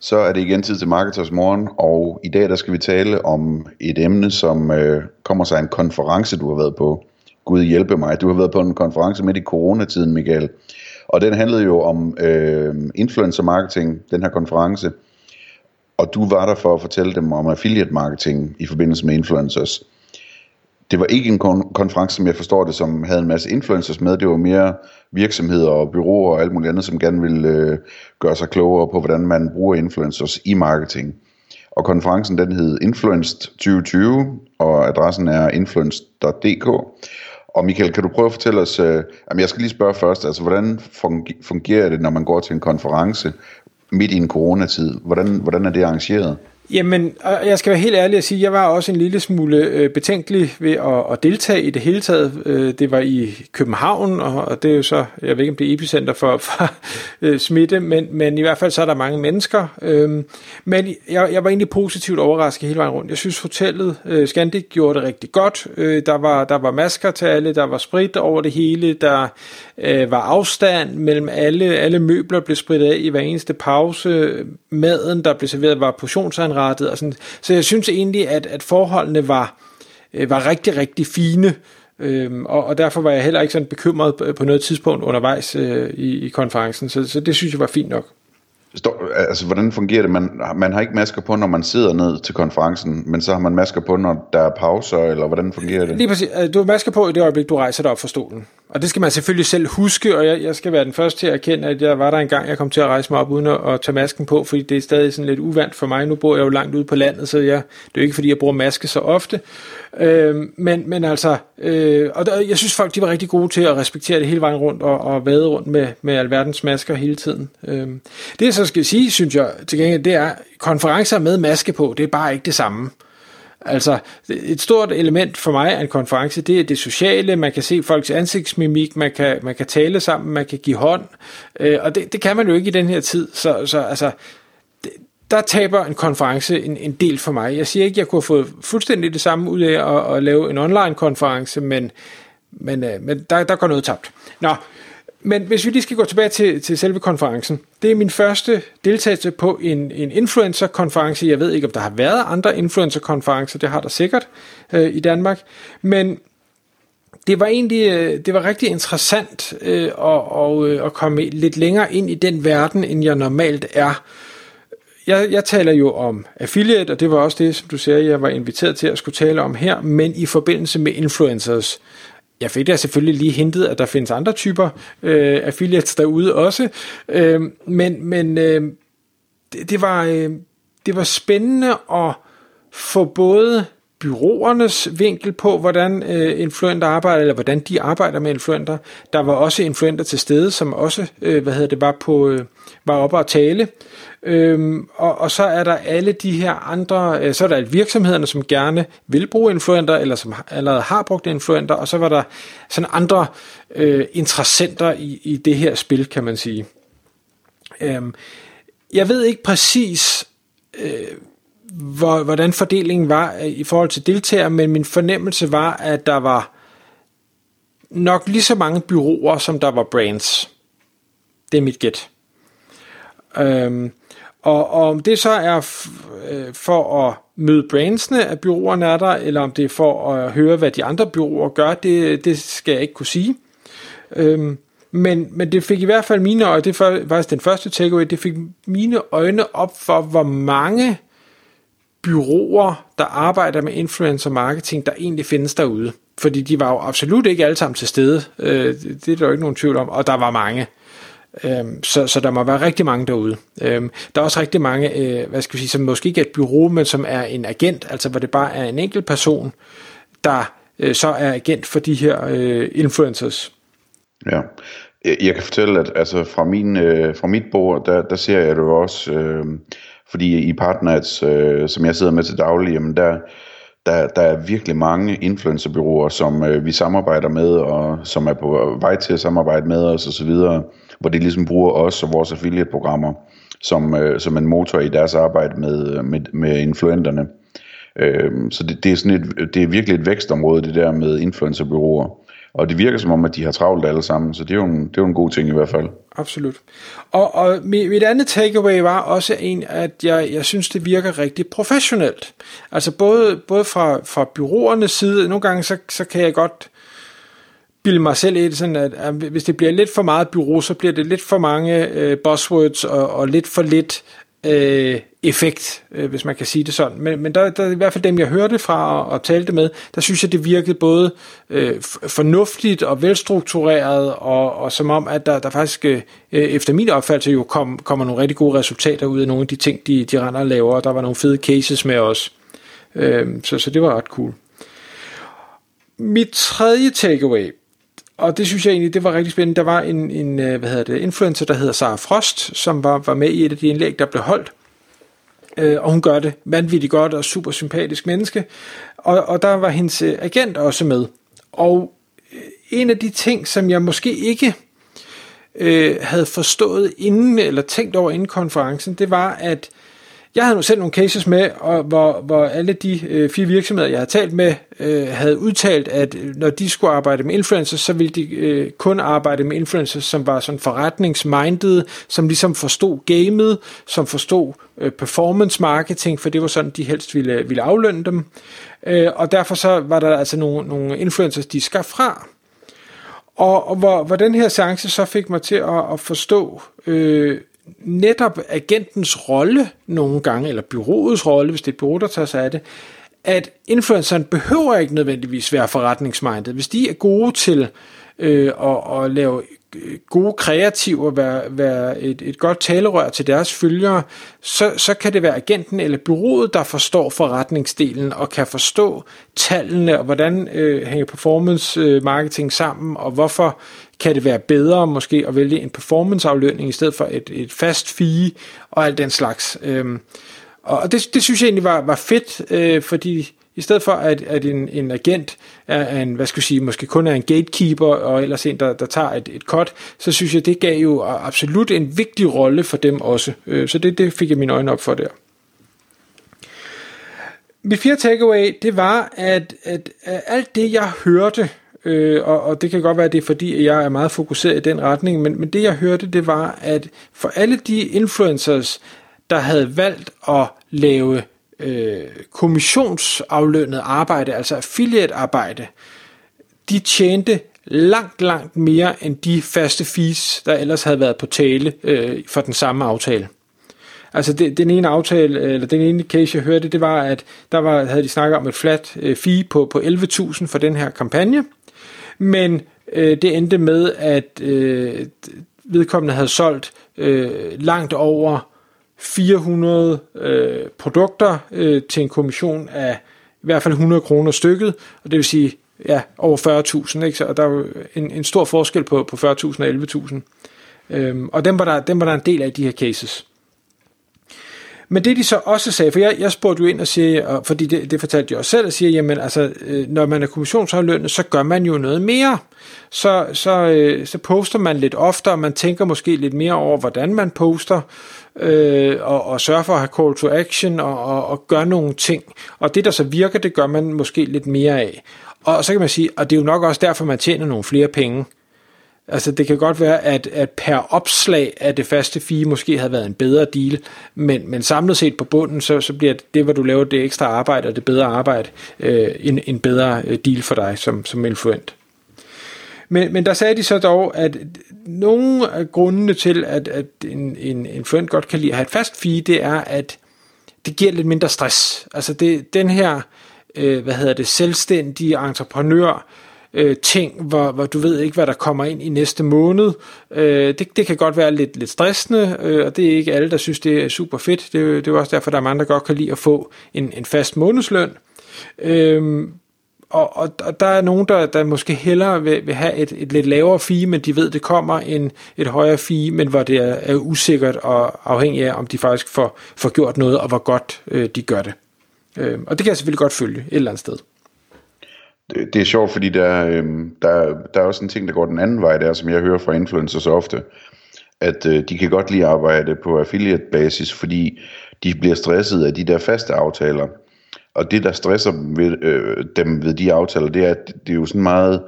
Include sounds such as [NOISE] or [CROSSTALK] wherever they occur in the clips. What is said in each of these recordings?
Så er det igen tid til Marketers Morgen, og i dag der skal vi tale om et emne, som øh, kommer sig af en konference, du har været på. Gud hjælpe mig, du har været på en konference midt i coronatiden, Michael. Og den handlede jo om øh, influencer marketing, den her konference. Og du var der for at fortælle dem om affiliate marketing i forbindelse med influencers det var ikke en kon- konference, som jeg forstår det, som havde en masse influencers med. Det var mere virksomheder og byråer og alt muligt andet, som gerne ville øh, gøre sig klogere på, hvordan man bruger influencers i marketing. Og konferencen den hed Influenced 2020, og adressen er influenced.dk. Og Michael, kan du prøve at fortælle os, øh, jamen jeg skal lige spørge først, altså hvordan fungerer det, når man går til en konference midt i en coronatid? Hvordan, hvordan er det arrangeret? Jamen, jeg skal være helt ærlig at sige, at jeg var også en lille smule øh, betænkelig ved at, at deltage i det hele taget. Øh, det var i København, og det er jo så, jeg ved ikke om det er epicenter for, [LAUGHS] for øh, smitte, men, men i hvert fald så er der mange mennesker. Øh, men jeg, jeg var egentlig positivt overrasket hele vejen rundt. Jeg synes hotellet øh, Scandic gjorde det rigtig godt. Øh, der var, der var masker til alle, der var sprit over det hele, der øh, var afstand mellem alle, alle møbler blev spritet af i hver eneste pause. Maden, der blev serveret, var portionsanrettet indrettet. Og sådan. Så jeg synes egentlig, at, at forholdene var, øh, var rigtig, rigtig fine. Øhm, og, og derfor var jeg heller ikke sådan bekymret på noget tidspunkt undervejs øh, i, i konferencen. Så, så det synes jeg var fint nok. Står, altså, hvordan fungerer det? Man, man har ikke masker på, når man sidder ned til konferencen, men så har man masker på, når der er pauser, eller hvordan fungerer det? Lige præcis. Øh, du har masker på i det øjeblik, du rejser dig op fra stolen. Og det skal man selvfølgelig selv huske, og jeg, jeg skal være den første til at erkende, at jeg var der engang, jeg kom til at rejse mig op uden at, at tage masken på, fordi det er stadig sådan lidt uvandt for mig. Nu bor jeg jo langt ude på landet, så jeg, det er jo ikke, fordi jeg bruger maske så ofte. Øh, men, men altså, øh, og der, jeg synes folk, de var rigtig gode til at respektere det hele vejen rundt, og, og vade rundt med, med alverdens masker hele tiden. Øh, det jeg så skal sige, synes jeg til gengæld, det er, konferencer med maske på, det er bare ikke det samme. Altså, et stort element for mig af en konference, det er det sociale, man kan se folks ansigtsmimik, man kan, man kan tale sammen, man kan give hånd, øh, og det, det kan man jo ikke i den her tid, så, så altså, det, der taber en konference en, en del for mig. Jeg siger ikke, at jeg kunne have fået fuldstændig det samme ud af at, at lave en online konference, men, men, øh, men der, der går noget tabt. Nå, men hvis vi lige skal gå tilbage til, til selve konferencen. Det er min første deltagelse på en, en influencer-konference. Jeg ved ikke, om der har været andre influencer-konferencer. Det har der sikkert øh, i Danmark. Men det var egentlig øh, det var rigtig interessant øh, at, og, øh, at komme lidt længere ind i den verden, end jeg normalt er. Jeg, jeg taler jo om affiliate, og det var også det, som du sagde, jeg var inviteret til at skulle tale om her, men i forbindelse med influencers jeg fik da selvfølgelig lige hintet, at der findes andre typer øh, affiliates derude også, øh, men, men øh, det, det, var, øh, det var spændende at få både byråernes vinkel på, hvordan øh, influenter arbejder, eller hvordan de arbejder med influenter. Der var også influenter til stede, som også øh, hvad hedder det, var, på, øh, var oppe at tale. Øhm, og, og så er der alle de her andre, øh, så er der virksomhederne, som gerne vil bruge influenter, eller som allerede har brugt influenter, og så var der sådan andre øh, interessenter i, i det her spil, kan man sige. Øhm, jeg ved ikke præcis, øh, hvor, hvordan fordelingen var øh, i forhold til deltagere, men min fornemmelse var, at der var nok lige så mange byråer, som der var brands. Det er mit gæt. Øhm, og, og om det så er øh, for at møde brandsene, at byråerne er der, eller om det er for at høre, hvad de andre byråer gør, det, det skal jeg ikke kunne sige. Øhm, men, men det fik i hvert fald mine øjne, det var faktisk den første takeaway, det fik mine øjne op for, hvor mange byråer, der arbejder med influencer marketing, der egentlig findes derude. Fordi de var jo absolut ikke alle sammen til stede. Øh, det er der jo ikke nogen tvivl om. Og der var mange. Øhm, så, så der må være rigtig mange derude. Øhm, der er også rigtig mange, øh, hvad skal vi sige, som måske ikke er et bureau, men som er en agent, altså hvor det bare er en enkelt person, der øh, så er agent for de her øh, influencers. Ja, jeg kan fortælle, at altså fra, min, øh, fra mit bord, der, der ser jeg det jo også, øh, fordi i Partners, øh, som jeg sidder med til daglig, jamen der, der, der er virkelig mange influencerbyråer, som øh, vi samarbejder med, og som er på vej til at samarbejde med os osv., hvor de ligesom bruger os og vores affiliate-programmer som, øh, som en motor i deres arbejde med, øh, med, med influenterne. Øh, så det, det, er sådan et, det er virkelig et vækstområde, det der med influencerbyråer. Og det virker som om, at de har travlt alle sammen, så det er jo en, det er jo en god ting i hvert fald. Absolut. Og, og mit andet takeaway var også en, at jeg, jeg synes, det virker rigtig professionelt. Altså både, både fra, fra byråernes side, nogle gange så, så kan jeg godt bilde mig selv ind, sådan at, at hvis det bliver lidt for meget bureau, så bliver det lidt for mange øh, buzzwords og, og lidt for lidt øh, effekt, øh, hvis man kan sige det sådan. Men, men der, der i hvert fald dem, jeg hørte fra og, og talte med, der synes jeg, det virkede både øh, fornuftigt og velstruktureret, og, og som om, at der, der faktisk øh, øh, efter min opfattelse jo kom, kommer nogle rigtig gode resultater ud af nogle af de ting, de, de render og laver, og der var nogle fede cases med os. Øh, så, så det var ret cool. Mit tredje takeaway, og det synes jeg egentlig, det var rigtig spændende. Der var en, en øh, hvad hedder det, influencer, der hedder Sara Frost, som var, var med i et af de indlæg, der blev holdt. Øh, og hun gør det vanvittigt godt og super sympatisk menneske. Og, og der var hendes øh, agent også med. Og øh, en af de ting, som jeg måske ikke øh, havde forstået inden, eller tænkt over inden konferencen, det var, at jeg havde nu selv nogle cases med, og hvor, hvor alle de øh, fire virksomheder, jeg har talt med, øh, havde udtalt, at øh, når de skulle arbejde med influencers, så ville de øh, kun arbejde med influencers, som var sådan forretningsminded, som ligesom forstod gamet, som forstod øh, performance marketing, for det var sådan, de helst ville, øh, ville aflønne dem. Øh, og derfor så var der altså nogle, nogle influencers, de skar fra. Og, og hvor, hvor den her seance så fik mig til at, at forstå øh, netop agentens rolle nogle gange, eller byråets rolle, hvis det er bureau, der tager sig af det, at influenceren behøver ikke nødvendigvis være forretningsmindet. Hvis de er gode til øh, at, at lave øh, gode kreativer, være, være et, et godt talerør til deres følgere, så, så kan det være agenten eller byrådet, der forstår forretningsdelen og kan forstå tallene og hvordan øh, hænger performance øh, marketing sammen, og hvorfor kan det være bedre måske at vælge en performanceaflønning i stedet for et, et fast fee og alt den slags. Øhm, og det, det synes jeg egentlig var, var fedt, øh, fordi i stedet for at, at en, en agent er en, hvad skal jeg sige, måske kun er en gatekeeper og ellers en, der, der tager et, et cut, så synes jeg, det gav jo absolut en vigtig rolle for dem også. Øh, så det, det fik jeg mine øjne op for der. Mit fjerde takeaway, det var, at, at, at alt det, jeg hørte øh, og, og det kan godt være, at det er fordi, jeg er meget fokuseret i den retning, men, men det jeg hørte, det var, at for alle de influencers, der havde valgt at lave øh, kommissionsaflønnet arbejde, altså affiliate-arbejde, de tjente langt, langt mere end de faste fees, der ellers havde været på tale øh, for den samme aftale. Altså det, den ene aftale, eller den ene case, jeg hørte, det var, at der var, havde de snakket om et flat øh, fee på, på 11.000 for den her kampagne, men øh, det endte med, at øh, vedkommende havde solgt øh, langt over 400 øh, produkter øh, til en kommission af i hvert fald 100 kroner stykket, og det vil sige ja, over 40.000, ikke? Så, og der er jo en, en stor forskel på, på 40.000 og 11.000. Øhm, og dem var, der, dem var der en del af de her cases. Men det de så også sagde, for jeg, jeg spurgte jo ind og siger, og fordi det, det fortalte jeg også selv, og siger, jamen altså, øh, når man er kommissionsaflønnet, så gør man jo noget mere. Så, så, øh, så poster man lidt oftere, man tænker måske lidt mere over, hvordan man poster, øh, og, og sørger for at have call to action, og, og, og gøre nogle ting. Og det, der så virker, det gør man måske lidt mere af. Og så kan man sige, og det er jo nok også derfor, man tjener nogle flere penge. Altså det kan godt være, at, at per opslag af det faste fee måske havde været en bedre deal, men, men samlet set på bunden, så, så bliver det, hvor du laver det ekstra arbejde og det bedre arbejde, øh, en, en bedre øh, deal for dig som, som influent. Men, men der sagde de så dog, at nogle af grundene til, at, at en, en influent godt kan lide at have et fast fee, det er, at det giver lidt mindre stress. Altså det, den her, øh, hvad hedder det, selvstændige entreprenør, øh, ting, hvor, hvor du ved ikke, hvad der kommer ind i næste måned. Øh, det, det kan godt være lidt, lidt stressende, øh, og det er ikke alle, der synes, det er super fedt. Det, det er også derfor, der er mange, der godt kan lide at få en, en fast månedsløn. Øh, og, og, og der er nogen, der, der måske hellere vil, vil have et, et lidt lavere fee, men de ved, det kommer en, et højere fee, men hvor det er, er usikkert og afhængig af, om de faktisk får, får gjort noget, og hvor godt øh, de gør det. Øh, og det kan jeg selvfølgelig godt følge et eller andet sted. Det, det er sjovt, fordi der, øh, der, der er også en ting, der går den anden vej der, som jeg hører fra influencers ofte, at øh, de kan godt lide at arbejde på affiliate-basis, fordi de bliver stresset af de der faste aftaler. Og det, der stresser dem ved, øh, dem ved de aftaler, det er, at det er jo sådan meget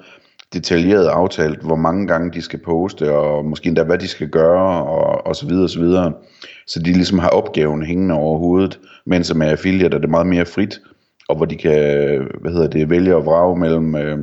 detaljeret aftalt, hvor mange gange de skal poste, og måske endda hvad de skal gøre, og, og så videre, og så videre. Så de ligesom har opgaven hængende over hovedet, mens med affiliate er det meget mere frit, og hvor de kan, hvad hedder det, vælge og vrage mellem øh,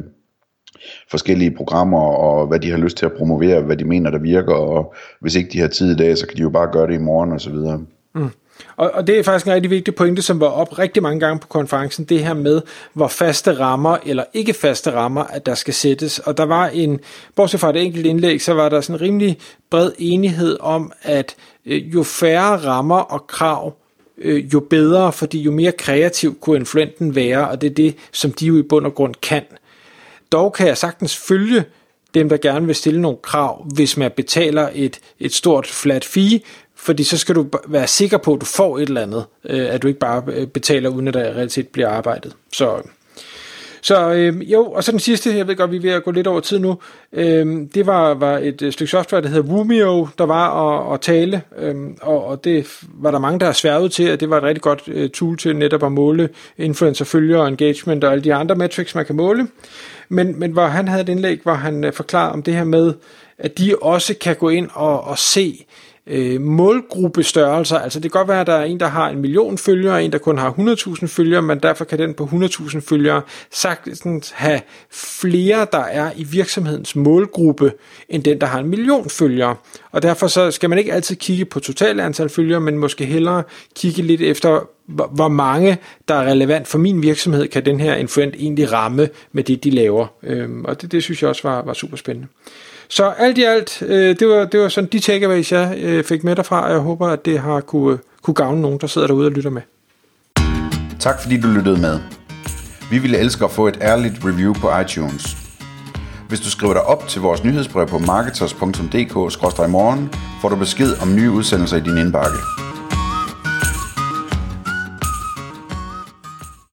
forskellige programmer, og hvad de har lyst til at promovere, hvad de mener, der virker, og hvis ikke de har tid i dag, så kan de jo bare gøre det i morgen, og så videre. Mm. Og, og det er faktisk en rigtig vigtig pointe, som var op rigtig mange gange på konferencen, det her med, hvor faste rammer eller ikke faste rammer, at der skal sættes. Og der var en, bortset fra et enkelt indlæg, så var der sådan en rimelig bred enighed om, at øh, jo færre rammer og krav, øh, jo bedre, fordi jo mere kreativ kunne influenten være, og det er det, som de jo i bund og grund kan. Dog kan jeg sagtens følge dem, der gerne vil stille nogle krav, hvis man betaler et, et stort flat fee, fordi så skal du være sikker på, at du får et eller andet, øh, at du ikke bare øh, betaler, uden at der i realitet bliver arbejdet. Så, så øh, jo, og så den sidste, jeg ved godt, vi er ved at gå lidt over tid nu, øh, det var, var et øh, stykke software, der hedder Vumio, der var at, at tale, øh, og, og det var der mange, der har sværget til, at det var et rigtig godt øh, tool til netop at måle influencer, og engagement og alle de andre metrics, man kan måle. Men, men hvor han havde et indlæg, hvor han øh, forklarede om det her med, at de også kan gå ind og, og se, øh, målgruppestørrelser. Altså det kan godt være, at der er en, der har en million følgere, og en, der kun har 100.000 følgere, men derfor kan den på 100.000 følgere sagtens have flere, der er i virksomhedens målgruppe, end den, der har en million følgere. Og derfor så skal man ikke altid kigge på totalt antal følgere, men måske hellere kigge lidt efter, hvor mange, der er relevant for min virksomhed, kan den her influent egentlig ramme med det, de laver. Øhm, og det, det synes jeg også var, var super spændende. Så alt i alt, øh, det, var, det var sådan de takeaways, jeg øh, fik med derfra, og jeg håber, at det har kunne, øh, kunne gavne nogen, der sidder derude og lytter med. Tak fordi du lyttede med. Vi ville elske at få et ærligt review på iTunes. Hvis du skriver dig op til vores nyhedsbrev på marketers.dk-morgen, får du besked om nye udsendelser i din indbakke.